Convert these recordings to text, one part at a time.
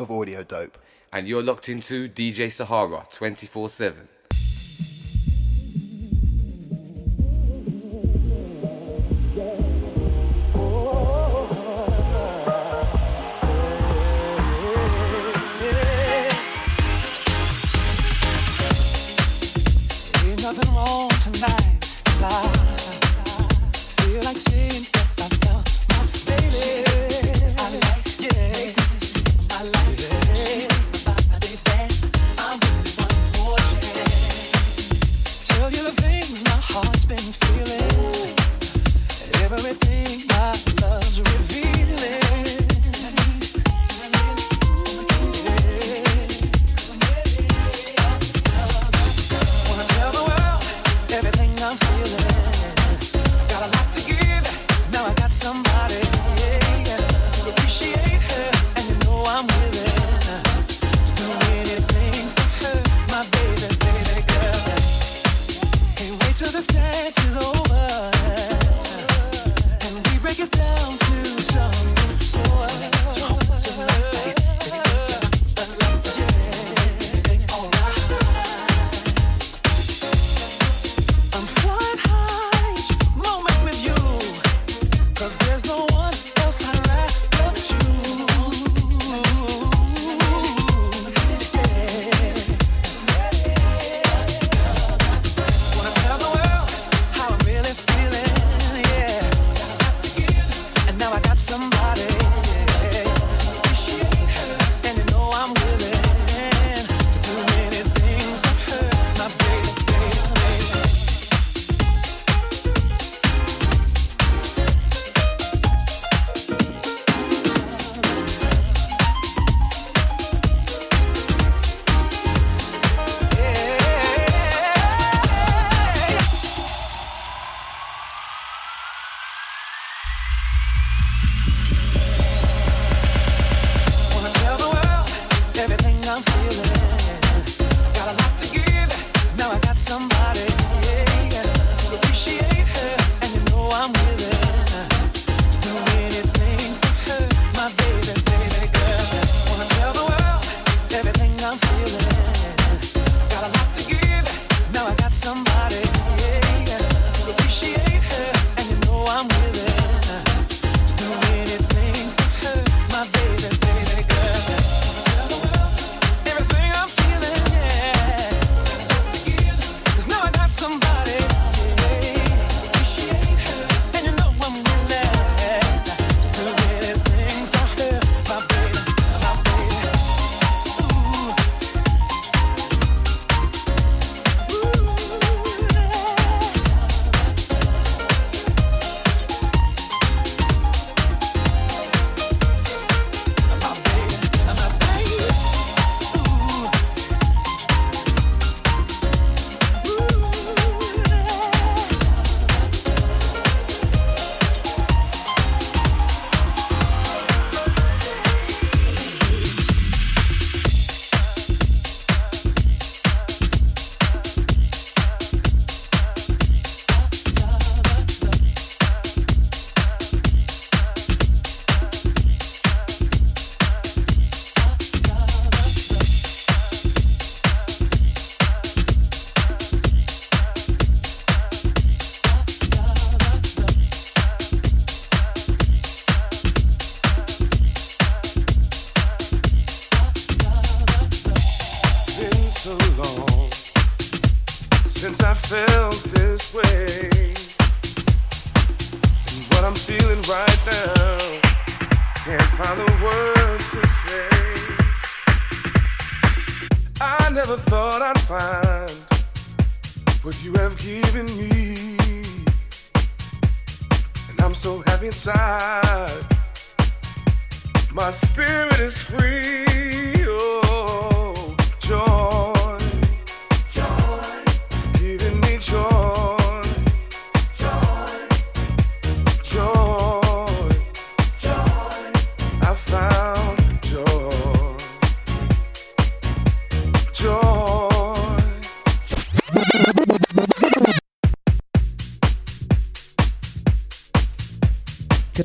of audio dope. And you're locked into DJ Sahara 24 7.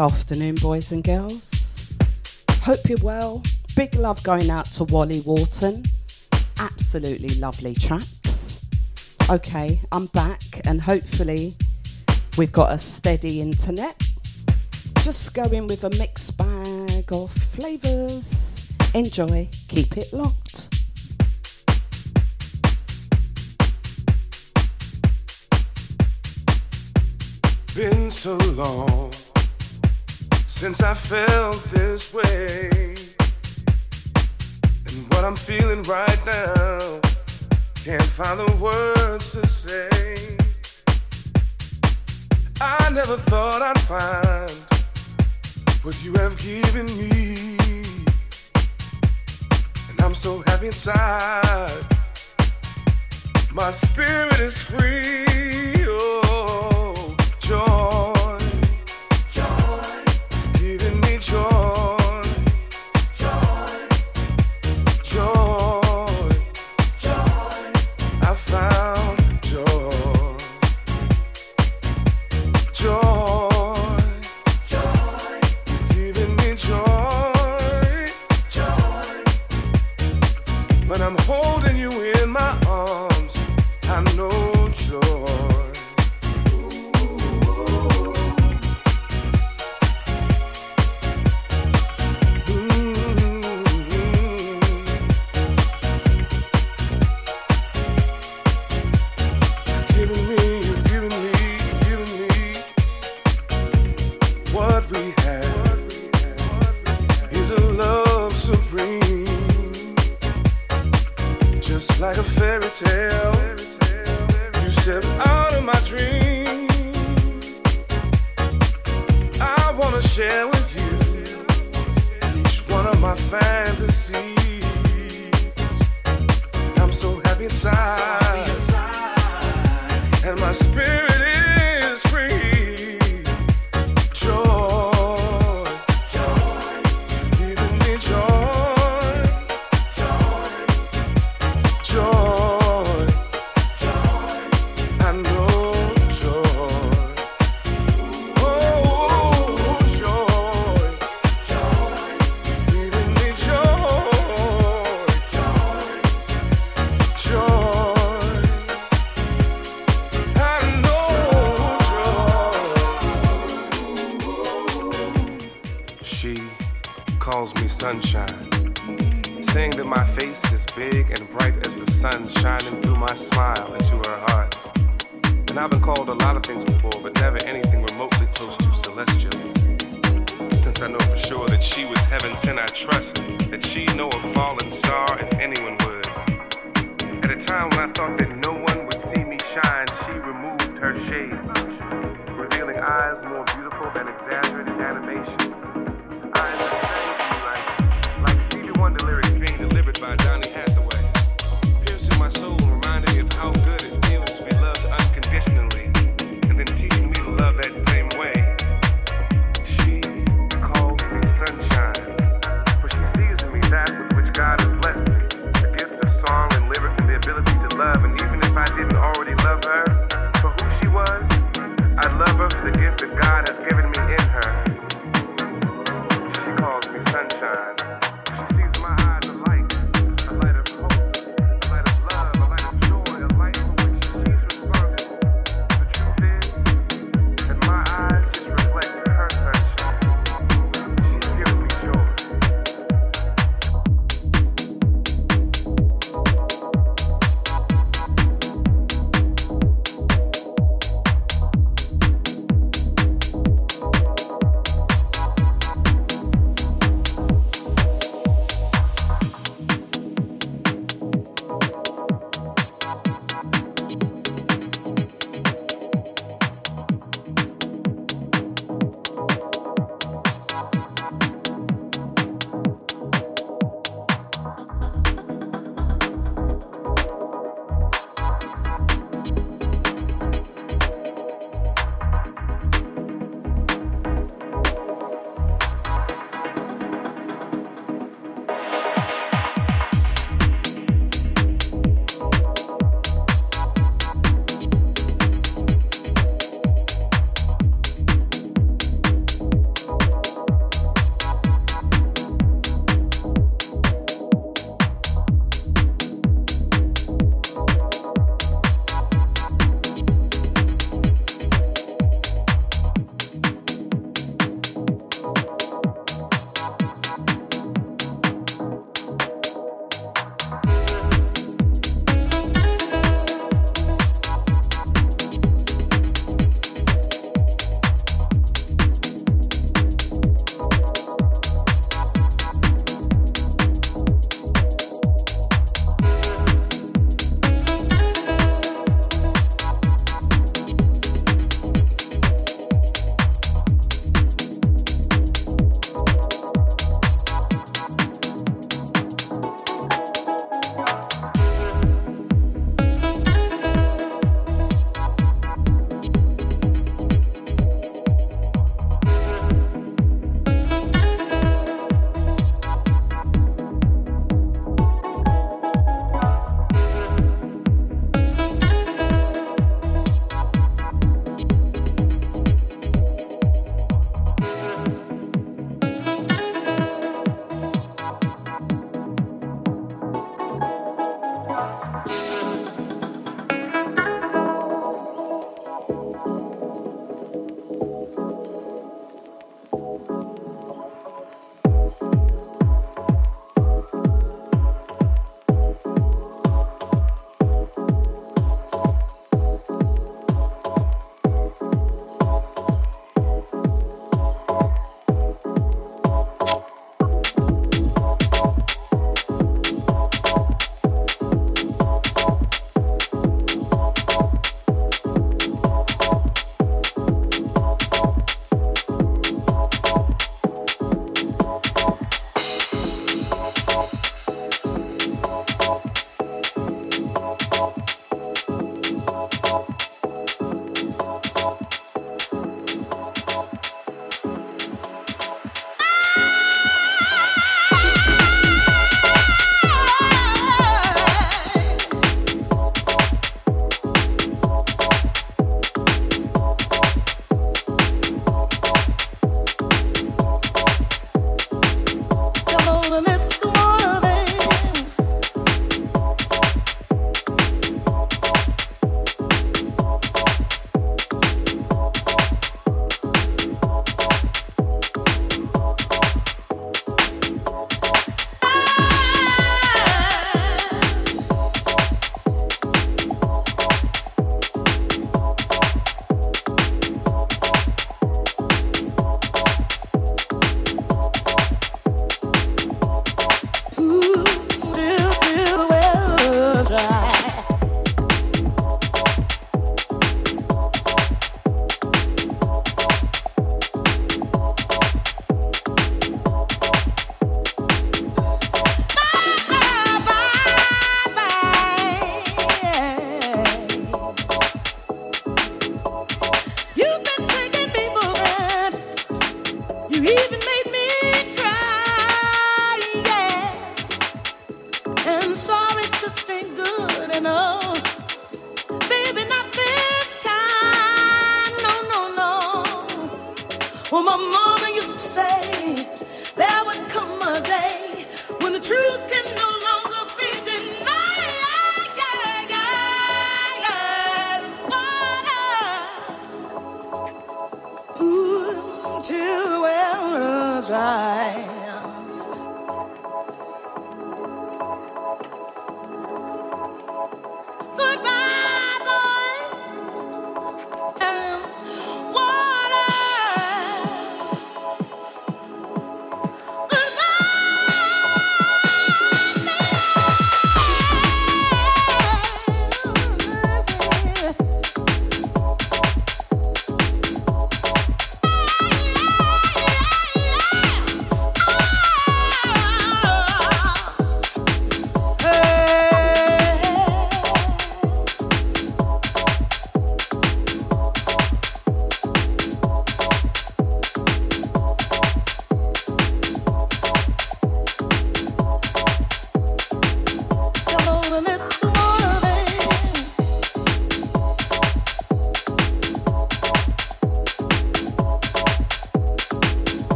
Afternoon, boys and girls. Hope you're well. Big love going out to Wally Wharton. Absolutely lovely tracks. Okay, I'm back and hopefully we've got a steady internet. Just going with a mixed bag of flavours. Enjoy, keep it locked. Been so long since I felt this way. And what I'm feeling right now, can't find the words to say. I never thought I'd find what you have given me. And I'm so happy inside. My spirit is free. Oh, joy. Sunshine, saying that my face is big and bright as the sun shining through my smile into her heart. And I've been called a lot of things before, but never anything remotely close to celestial. Since I know for sure that she was heaven sent, I trust that she know a fallen star if anyone would. At a time when I thought that no one would see me shine, she removed her shades, revealing eyes more beautiful than exaggerated animation.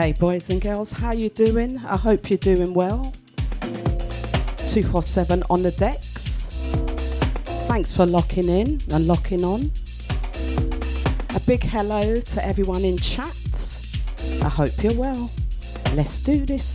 Okay, boys and girls, how you doing? I hope you're doing well. 247 on the decks. Thanks for locking in and locking on. A big hello to everyone in chat. I hope you're well. Let's do this.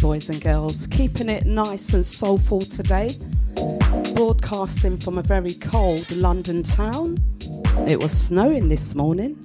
Boys and girls, keeping it nice and soulful today. Broadcasting from a very cold London town. It was snowing this morning.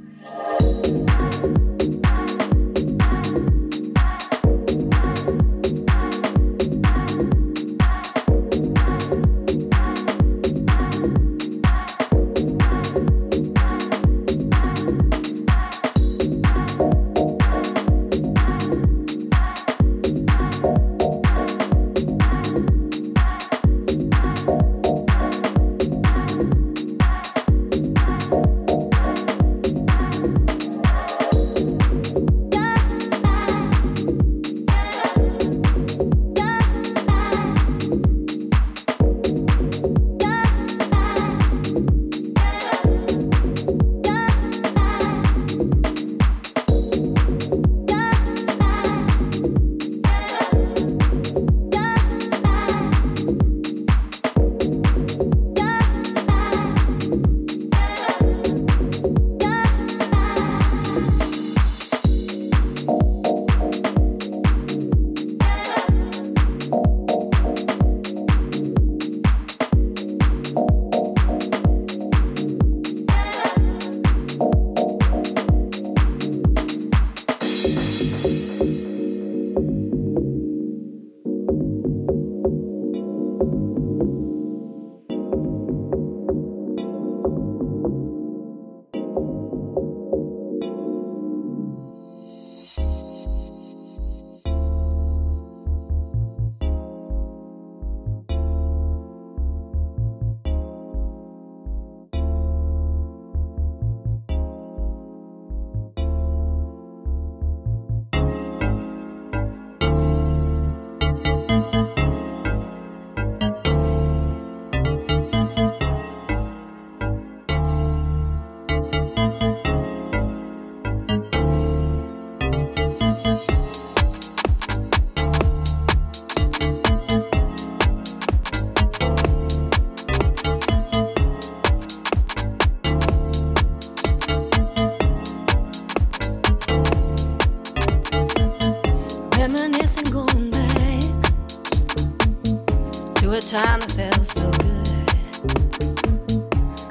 time I felt so good.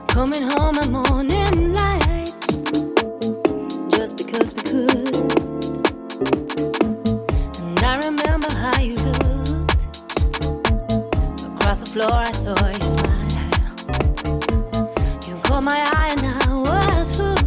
Coming home at morning light, just because we could. And I remember how you looked. Across the floor, I saw you smile. You caught my eye, and I was hooked.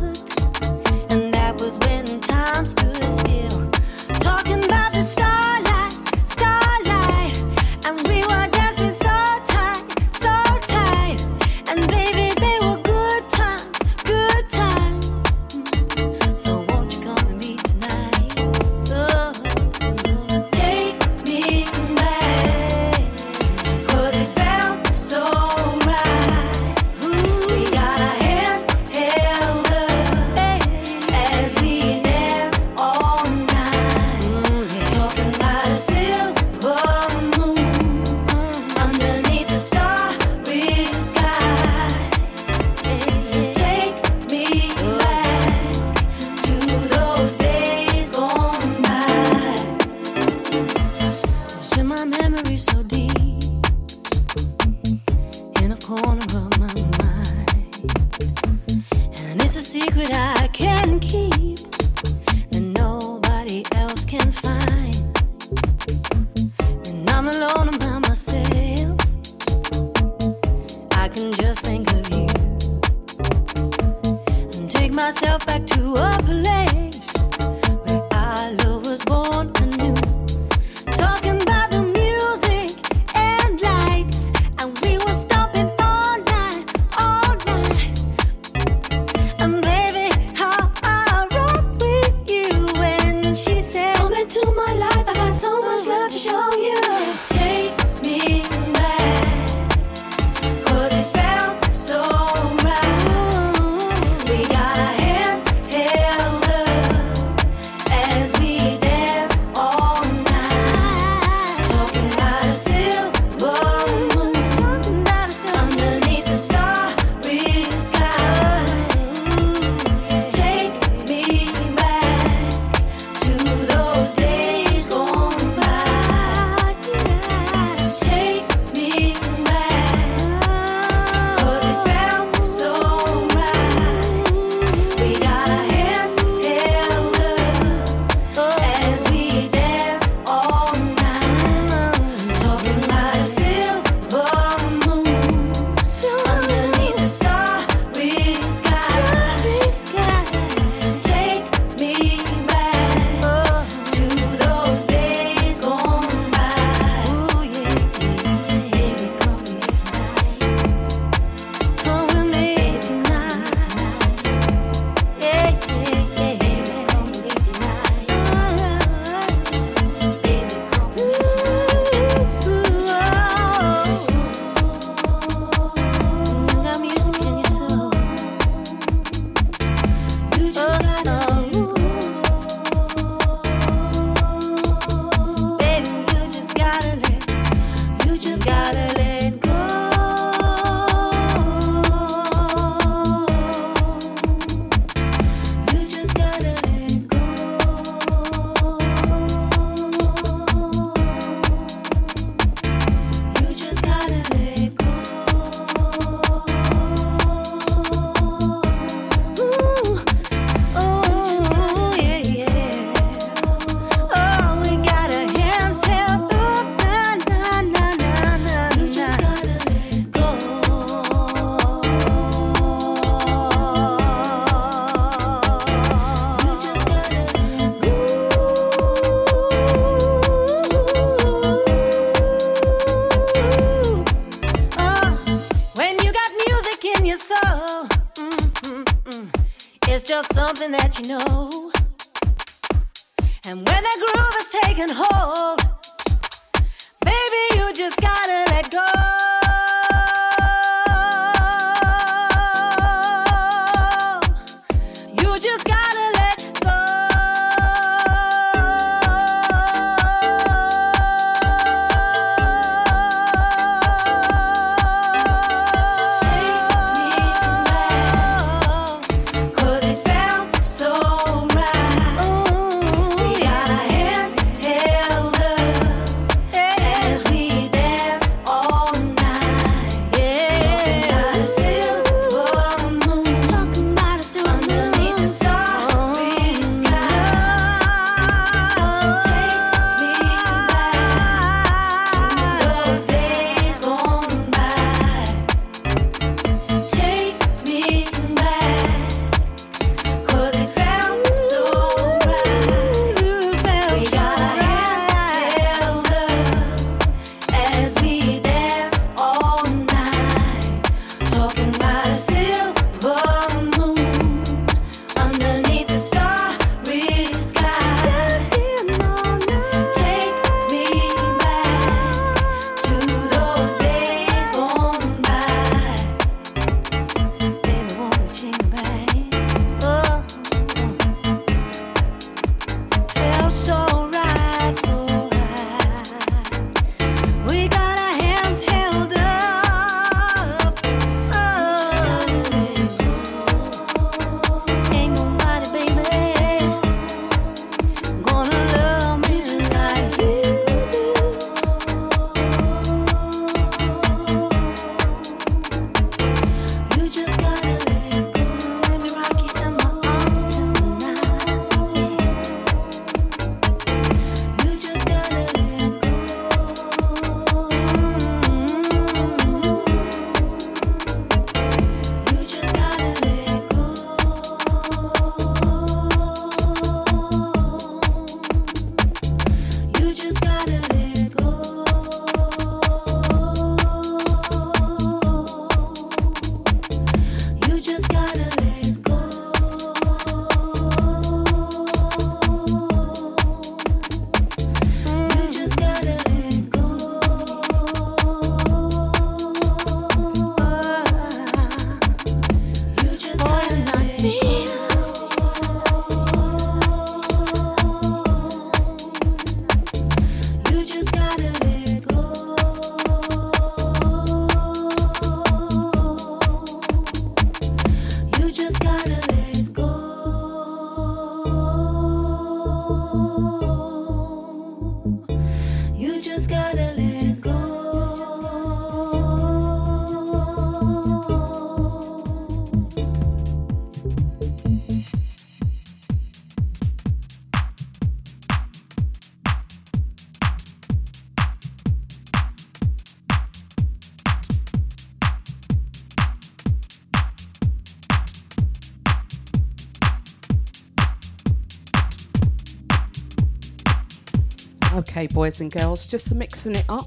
Okay, boys and girls, just mixing it up.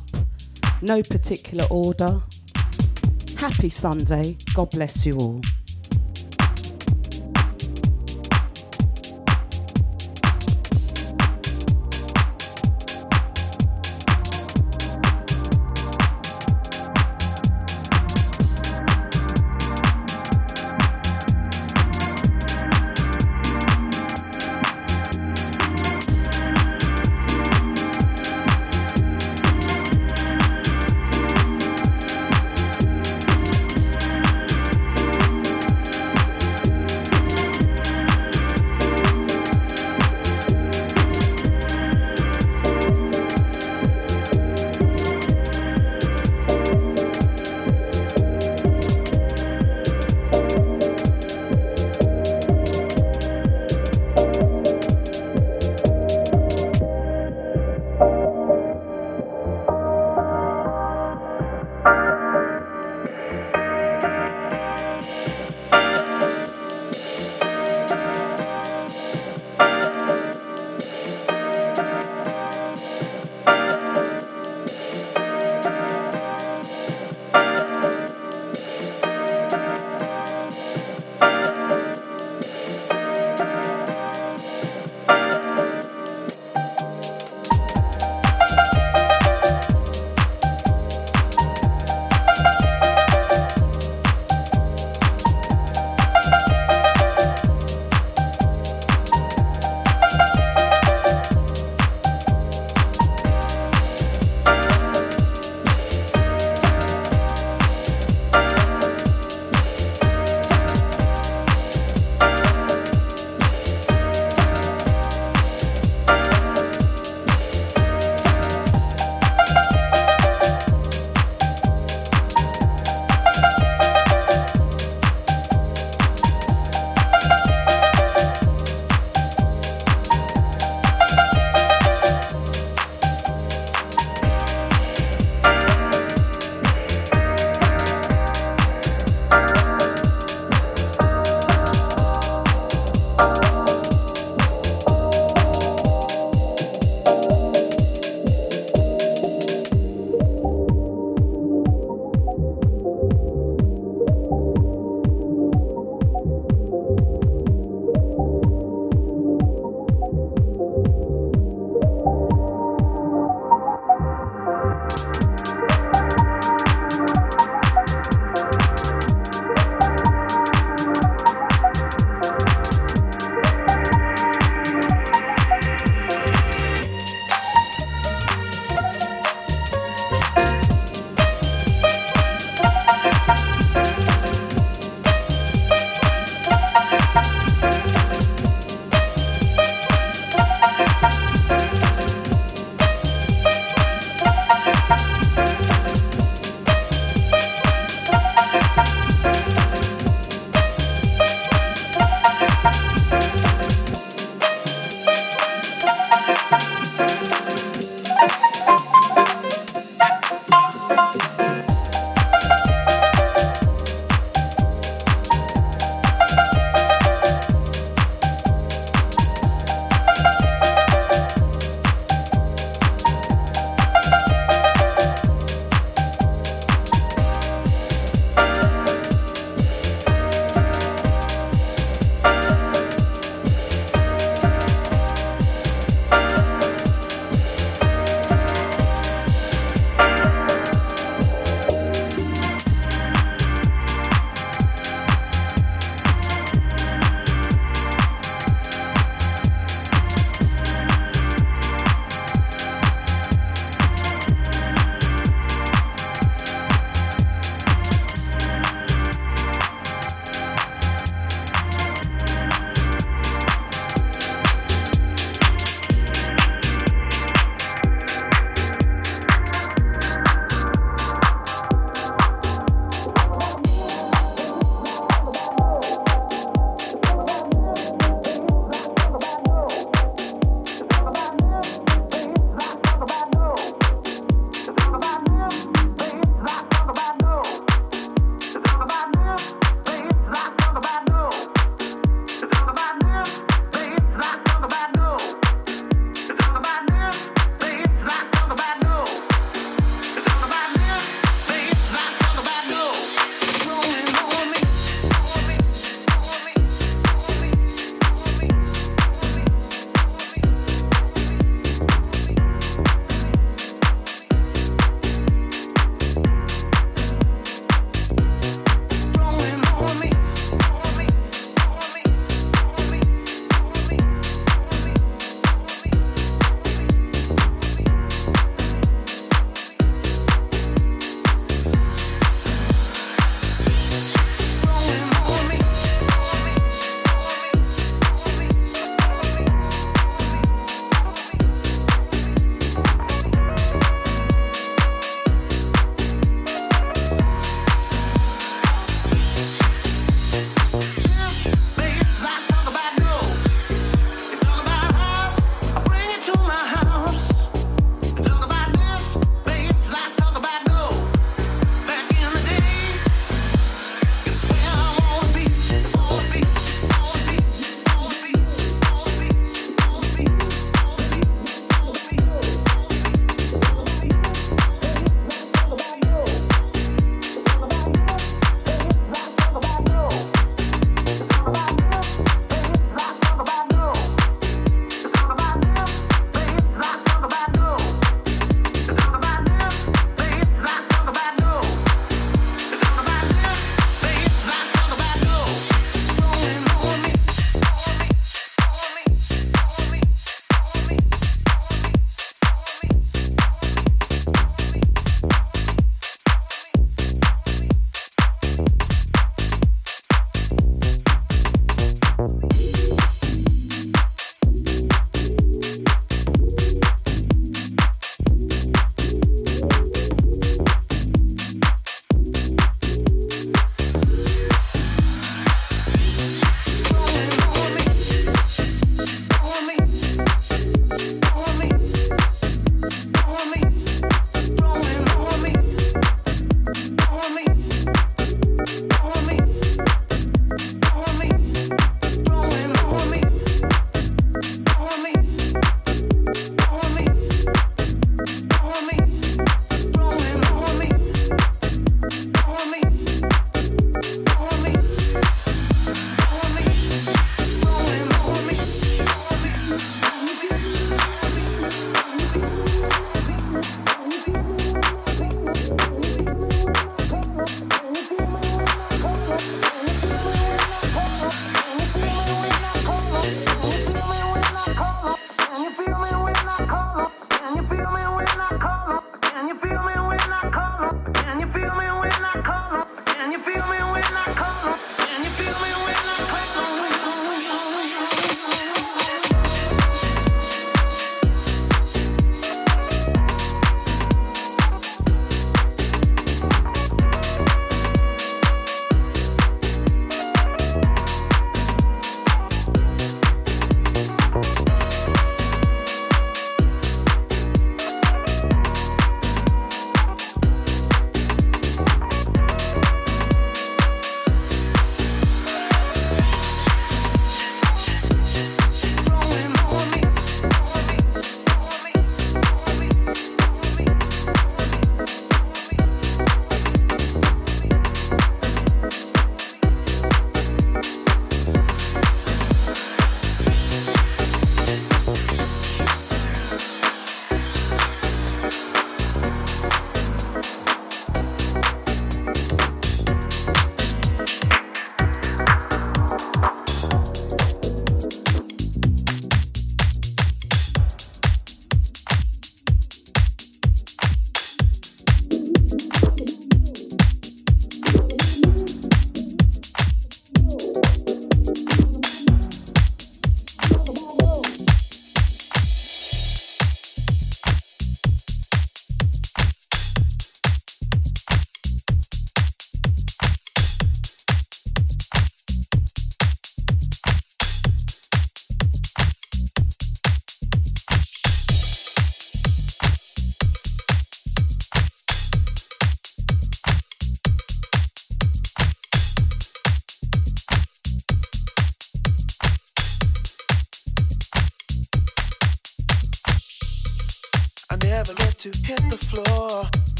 No particular order. Happy Sunday. God bless you all.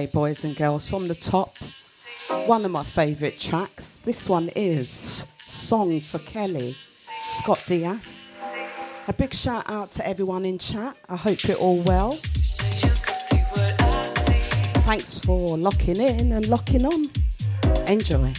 Okay, boys and girls, from the top, one of my favourite tracks. This one is Song for Kelly, Scott Diaz. A big shout out to everyone in chat. I hope you're all well. Thanks for locking in and locking on. Enjoy.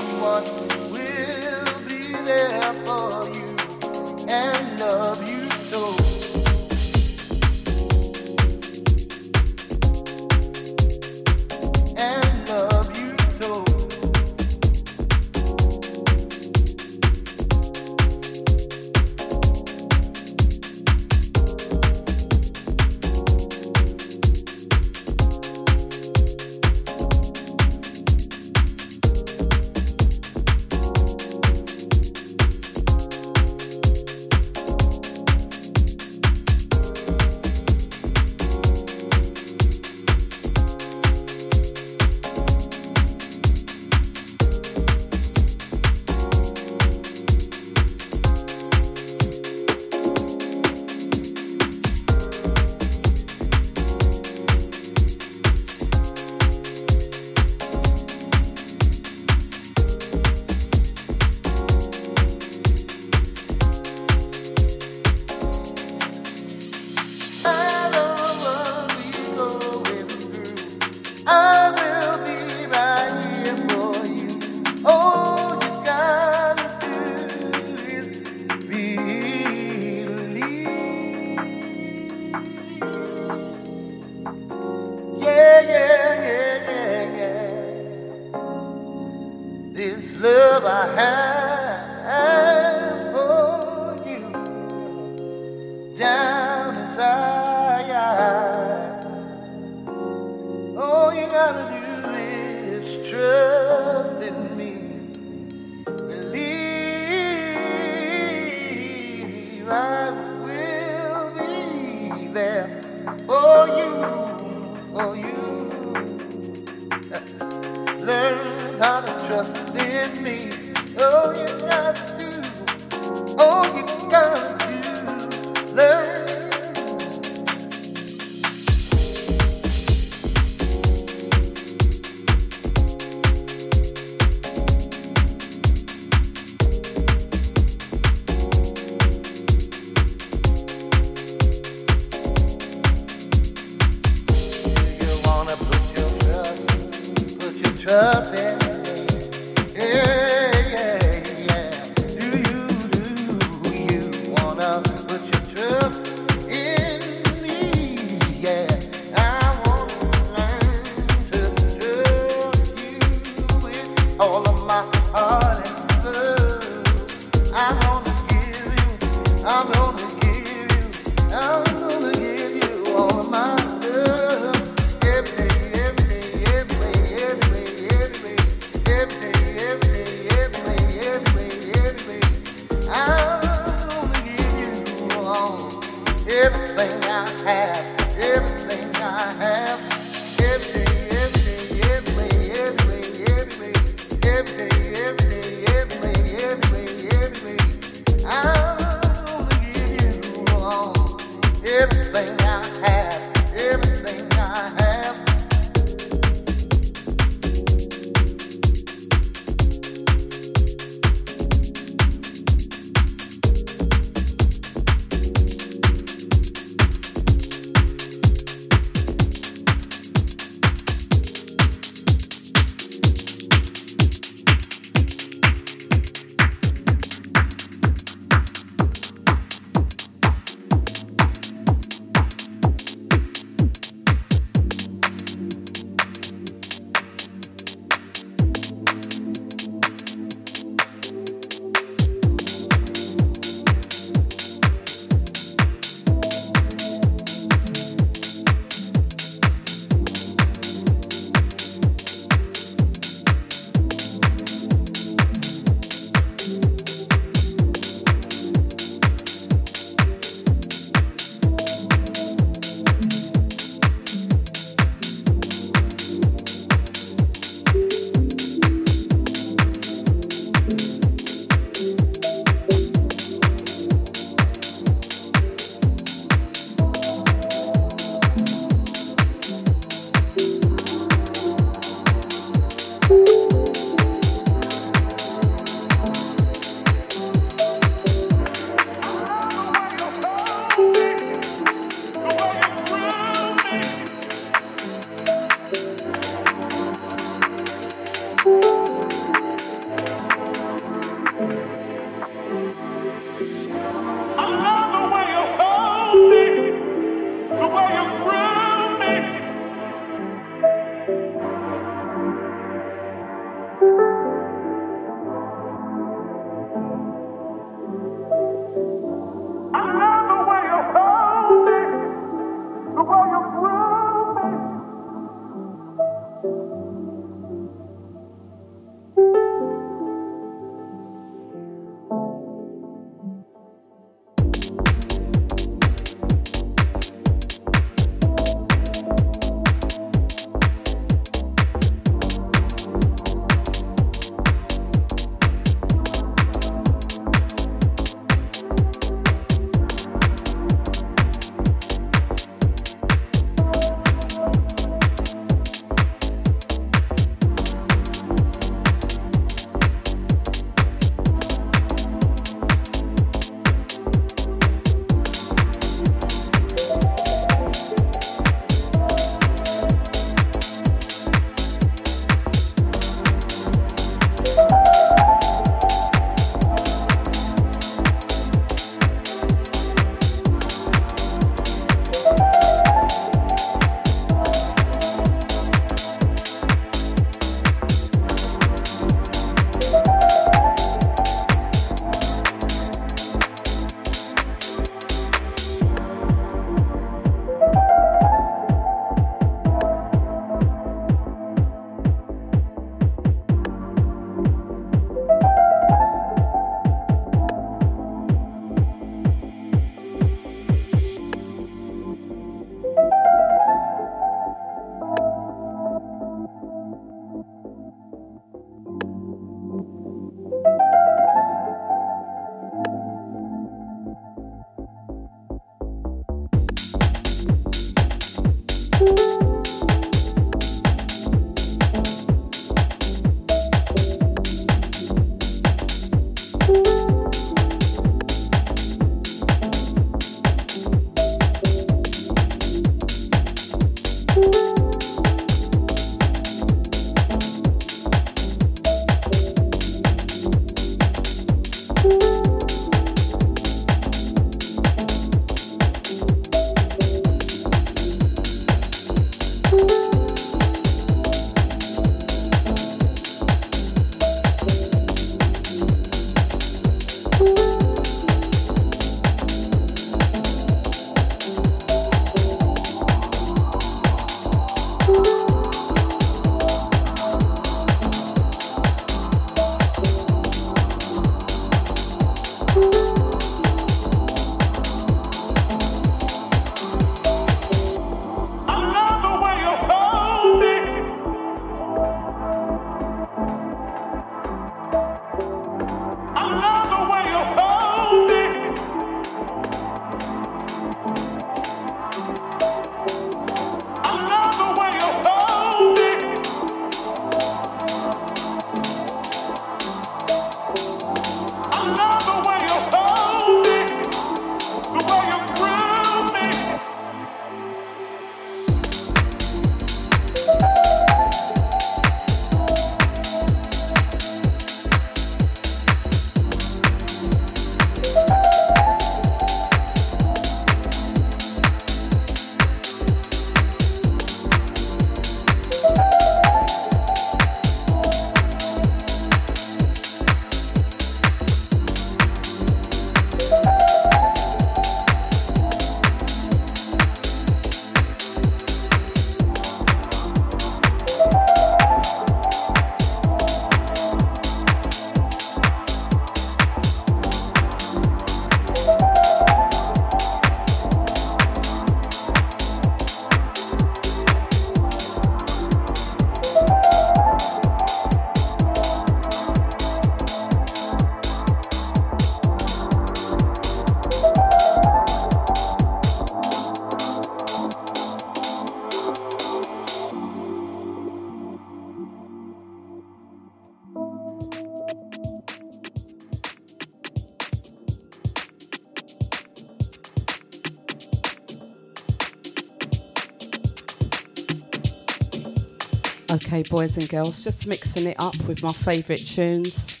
Okay, boys and girls, just mixing it up with my favourite tunes.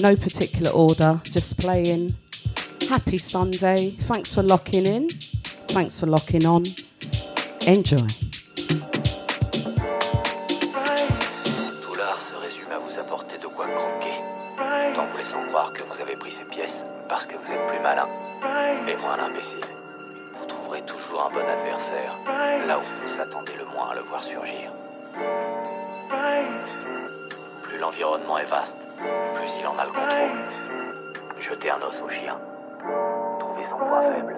No particular order, just playing. Happy Sunday. Thanks for locking in. Thanks for locking on. Enjoy. Est vaste, plus il en a le contrôle. Jetez un os au chien, trouvez son point faible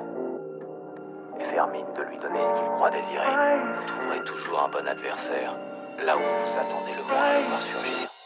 et faire mine de lui donner ce qu'il croit désirer. Vous trouverez toujours un bon adversaire là où vous vous attendez le moins à le surgir.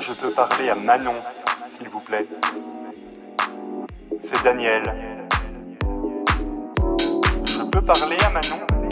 Je peux parler à Manon, s'il vous plaît C'est Daniel. Je peux parler à Manon?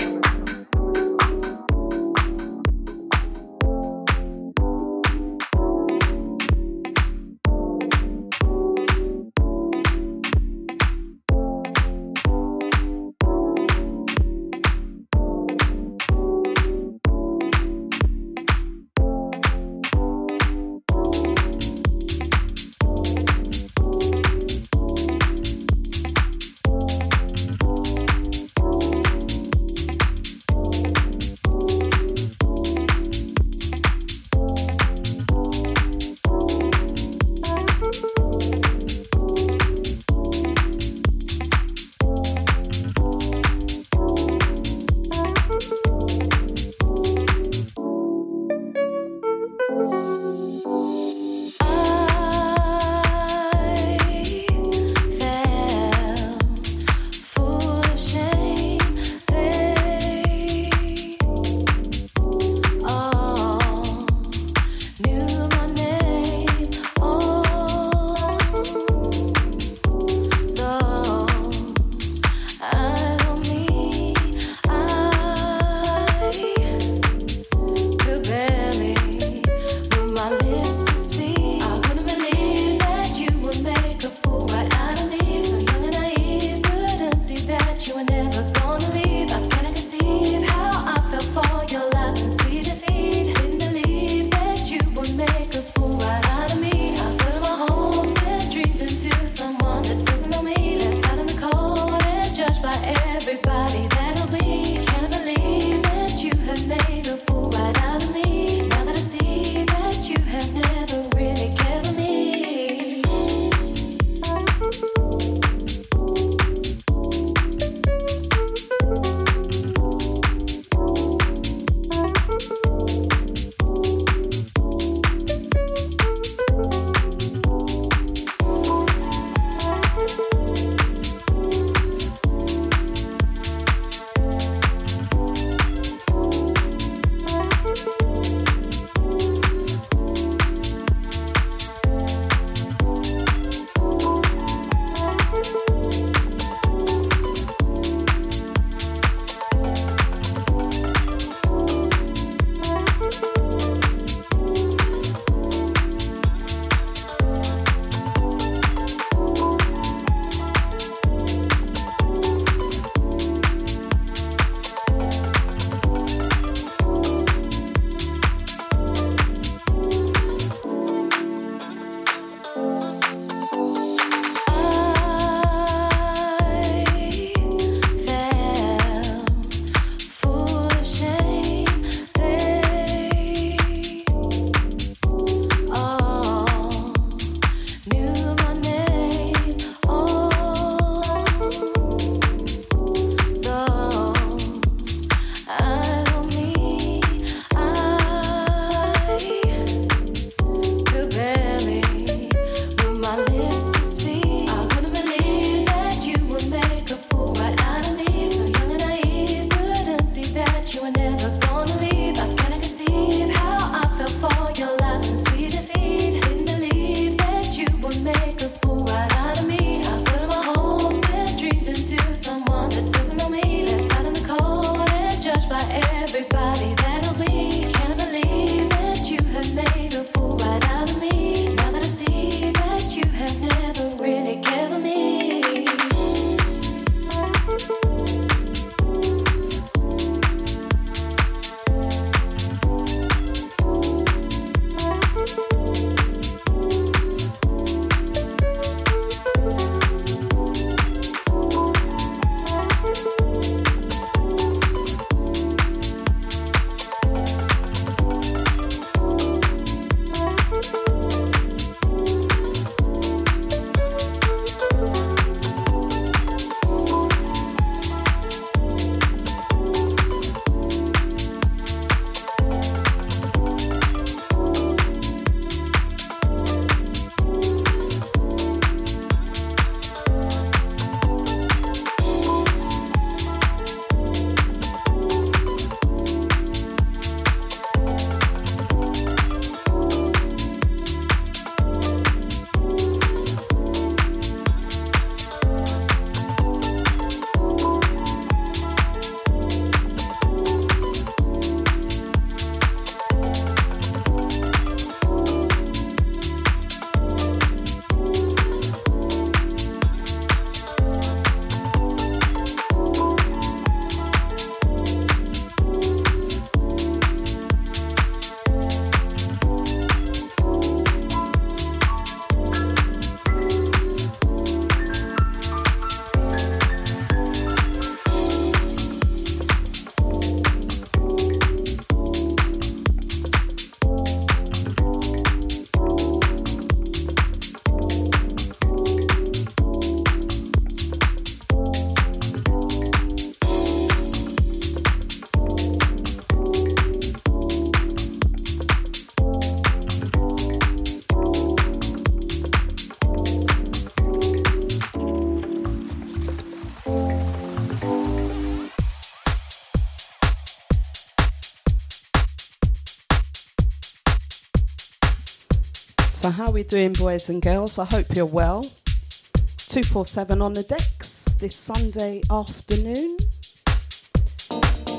How we doing, boys and girls? I hope you're well. 247 on the decks this Sunday afternoon.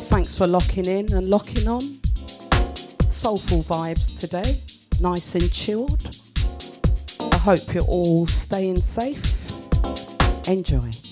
Thanks for locking in and locking on. Soulful vibes today, nice and chilled. I hope you're all staying safe. Enjoy.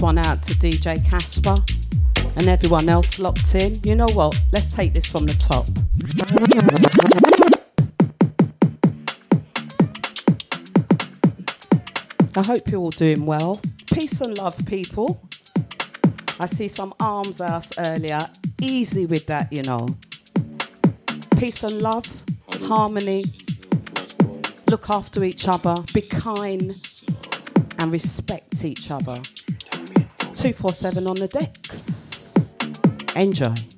One out to DJ Casper and everyone else locked in. You know what? Let's take this from the top. I hope you're all doing well. Peace and love, people. I see some arms out earlier. Easy with that, you know. Peace and love, harmony. Look after each other. Be kind and respect each other. 247 on the decks. Enjoy.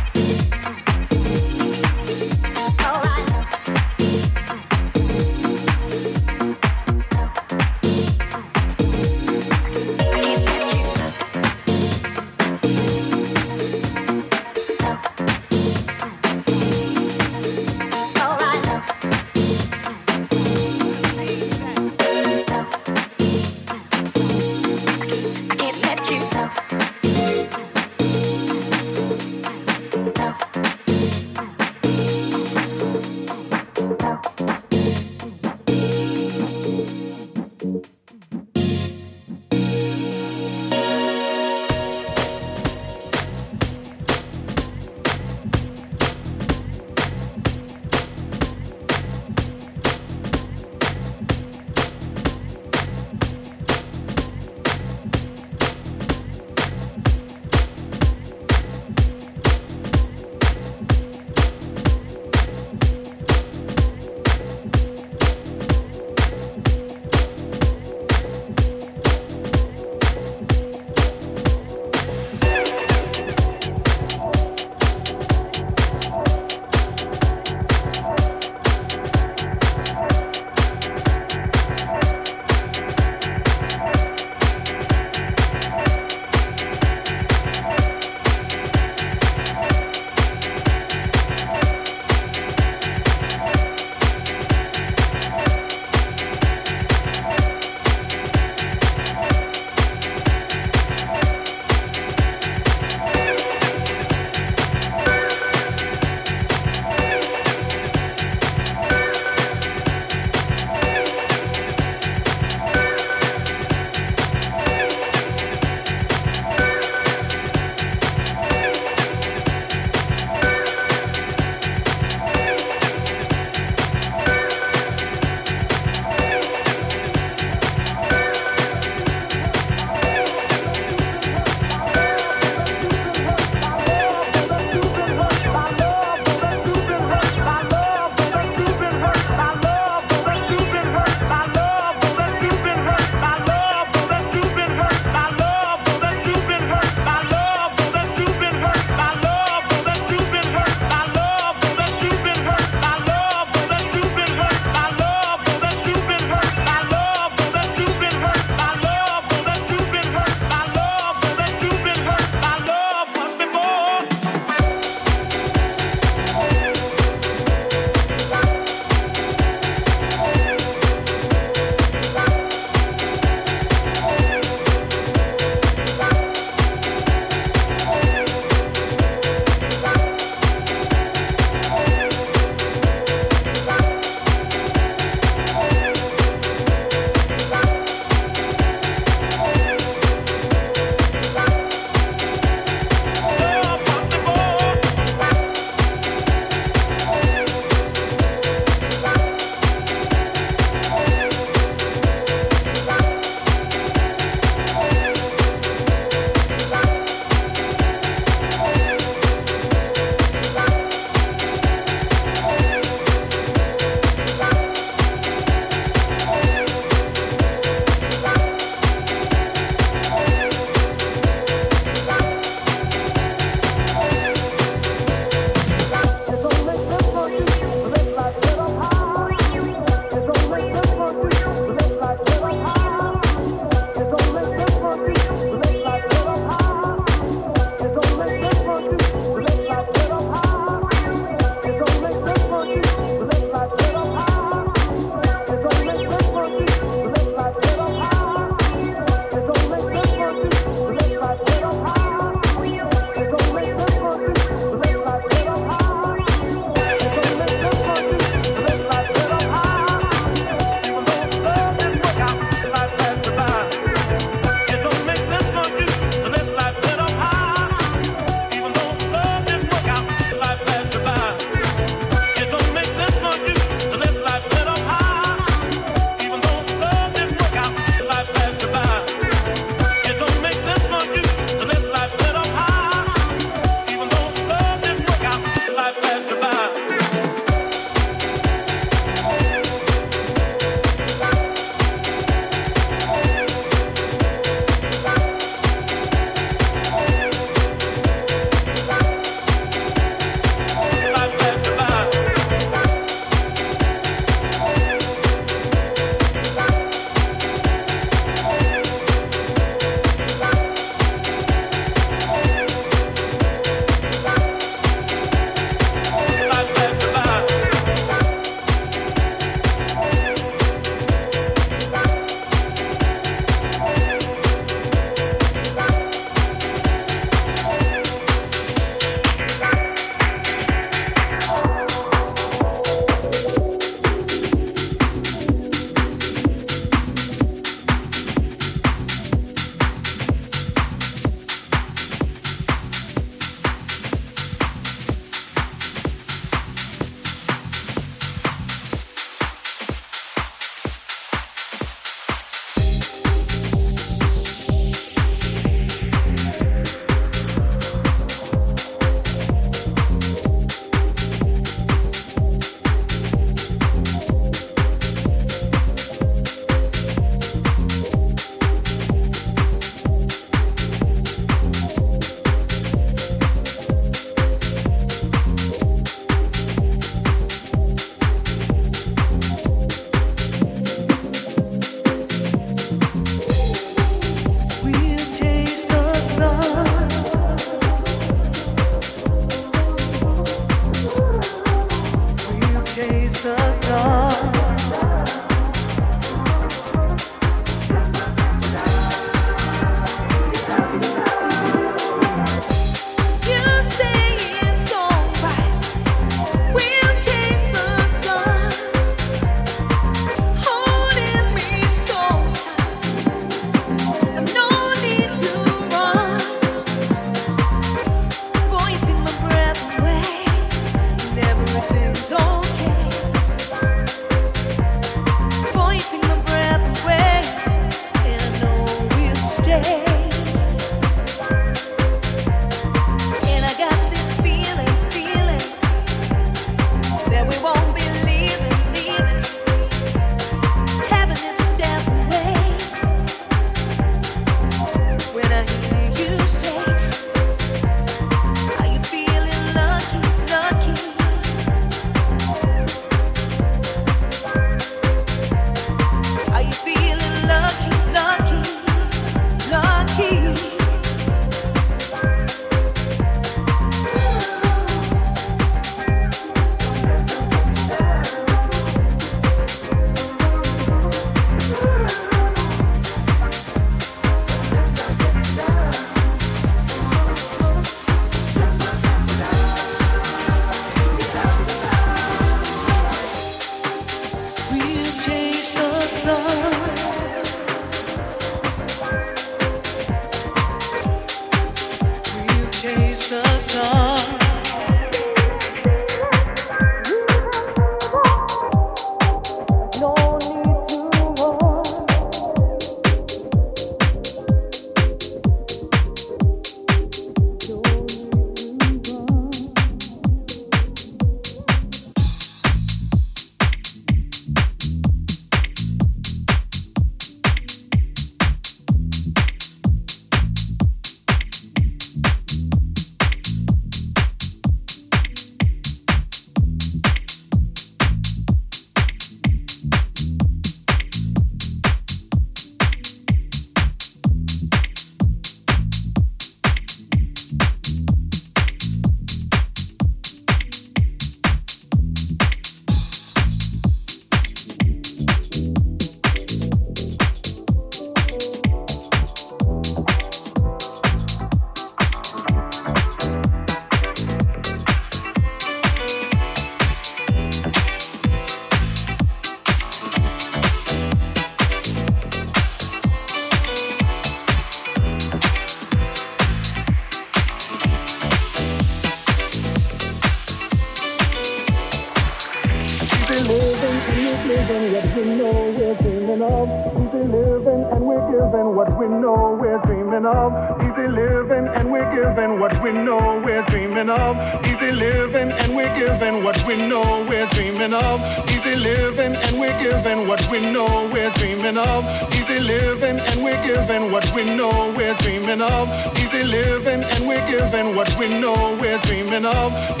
love.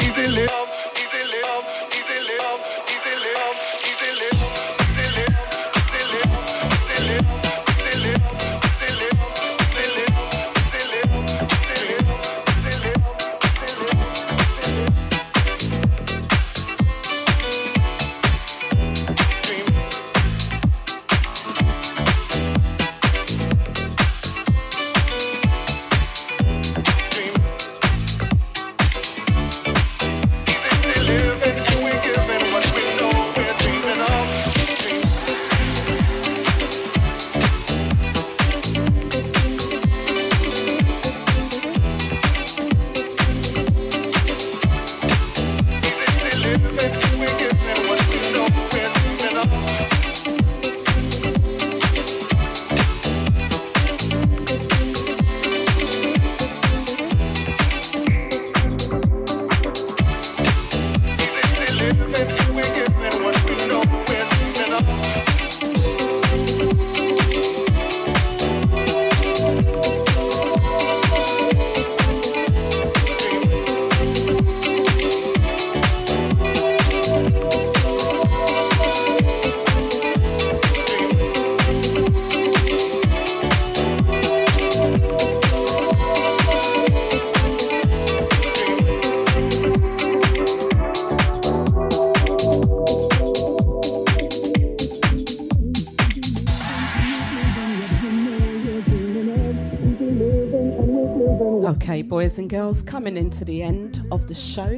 girls, coming into the end of the show.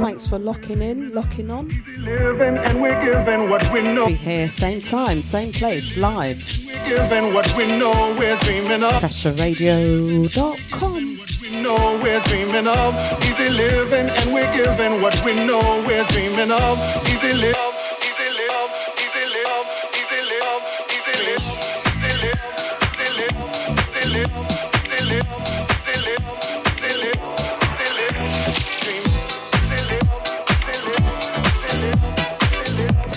Thanks for locking in, locking on. Be here, same time, same place, live. PressureRadio.com. Know we're dreaming of easy living, and we're giving what we know we're dreaming of easy living.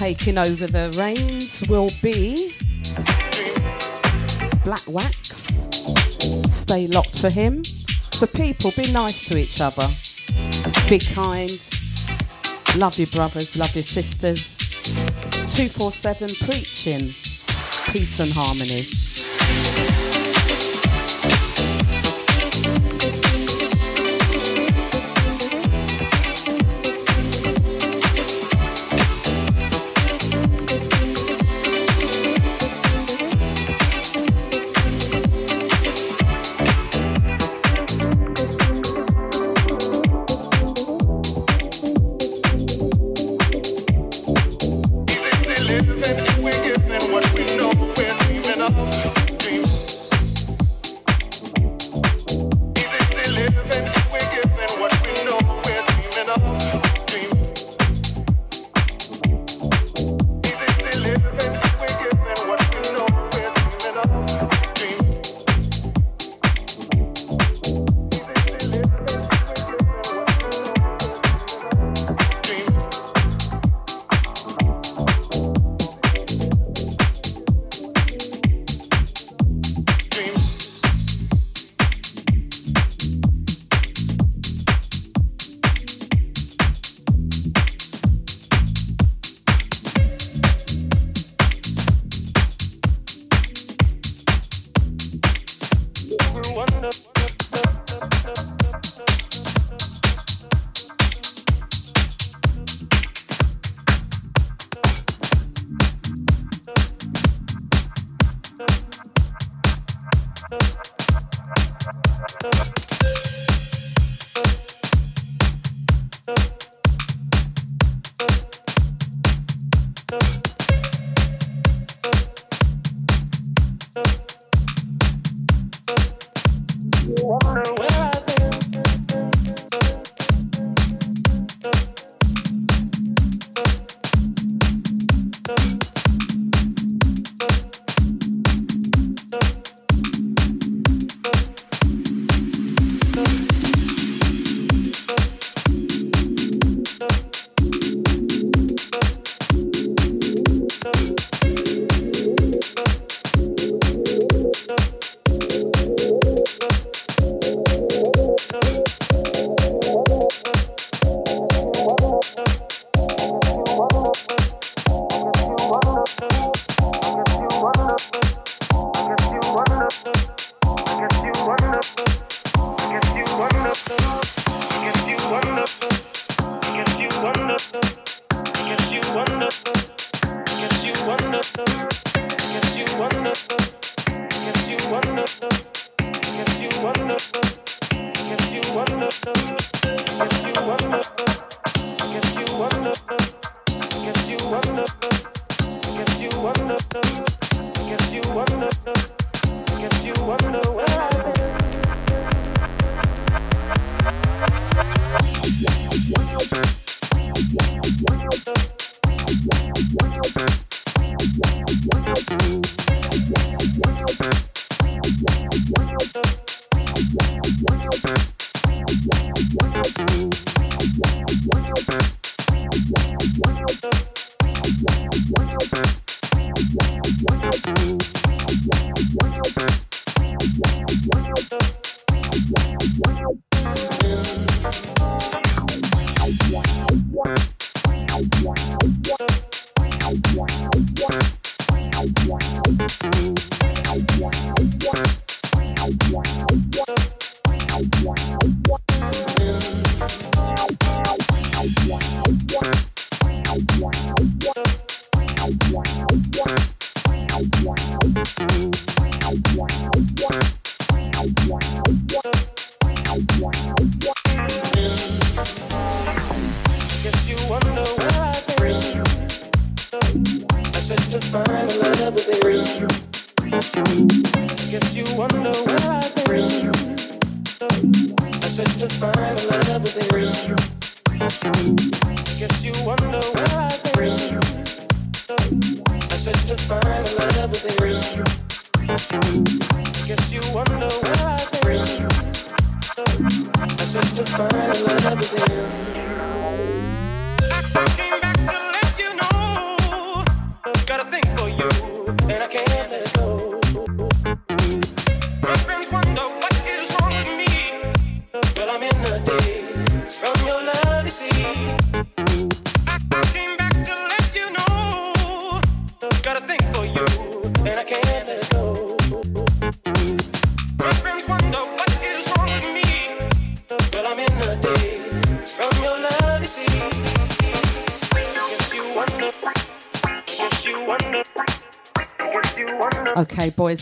taking over the reins will be Black Wax. Stay locked for him. So, people, be nice to each other. Be kind. Love your brothers, love your sisters. 247 preaching peace and harmony.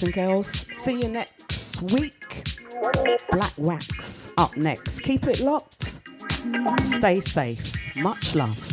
and girls. See you next week. Black Wax up next. Keep it locked. Stay safe. Much love.